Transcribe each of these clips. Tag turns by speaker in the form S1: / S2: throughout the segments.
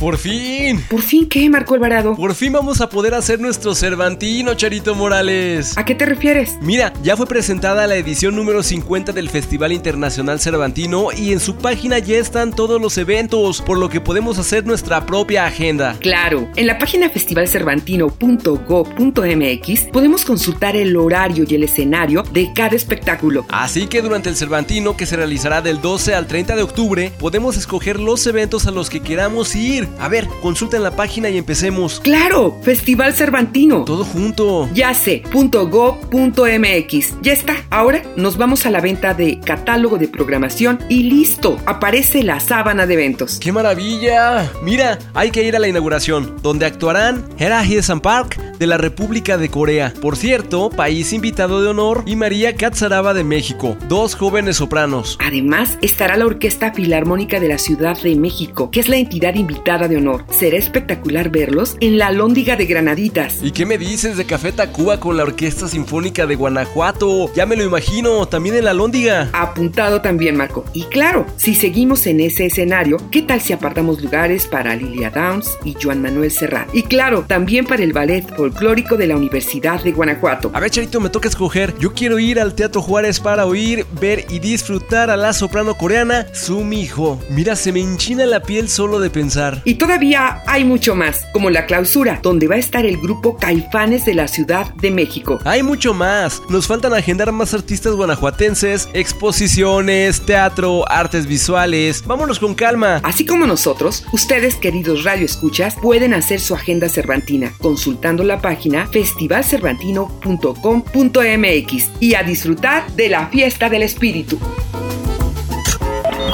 S1: ¡Por fin!
S2: ¿Por fin qué, Marco Alvarado?
S1: Por fin vamos a poder hacer nuestro Cervantino, Charito Morales.
S2: ¿A qué te refieres?
S1: Mira, ya fue presentada la edición número 50 del Festival Internacional Cervantino y en su página ya están todos los eventos, por lo que podemos hacer nuestra propia agenda.
S2: Claro, en la página festivalcervantino.go.mx podemos consultar el horario y el escenario de cada espectáculo.
S1: Así que durante el Cervantino, que se realizará del 12 al 30 de octubre, podemos escoger los eventos a los que queramos ir. A ver, consulten la página y empecemos.
S2: ¡Claro! Festival Cervantino.
S1: Todo junto.
S2: Ya sé, .go.mx. Ya está. Ahora nos vamos a la venta de catálogo de programación y listo. Aparece la sábana de eventos.
S1: ¡Qué maravilla! Mira, hay que ir a la inauguración, donde actuarán Hera Hyesan Park de la República de Corea. Por cierto, país invitado de honor, y María Katsaraba de México, dos jóvenes sopranos.
S2: Además, estará la Orquesta Filarmónica de la Ciudad de México, que es la entidad invitada de honor. Será espectacular verlos en la Lóndiga de Granaditas.
S1: ¿Y qué me dices de Café Tacuba con la Orquesta Sinfónica de Guanajuato? Ya me lo imagino, también en la Lóndiga.
S2: Apuntado también, Marco. Y claro, si seguimos en ese escenario, ¿qué tal si apartamos lugares para Lilia Downs y Joan Manuel Serrat? Y claro, también para el ballet folclórico de la Universidad de Guanajuato.
S1: A ver, Charito, me toca escoger. Yo quiero ir al Teatro Juárez para oír, ver y disfrutar a la soprano coreana Sumiho. Mira, se me enchina la piel solo de pensar.
S2: Y todavía hay mucho más, como la clausura, donde va a estar el grupo Caifanes de la Ciudad de México.
S1: Hay mucho más. Nos faltan agendar más artistas guanajuatenses, exposiciones, teatro, artes visuales. Vámonos con calma.
S2: Así como nosotros, ustedes, queridos radioescuchas, pueden hacer su agenda cervantina consultando página festivalcervantino.com.mx y a disfrutar de la fiesta del espíritu.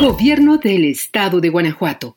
S2: Gobierno del Estado de Guanajuato.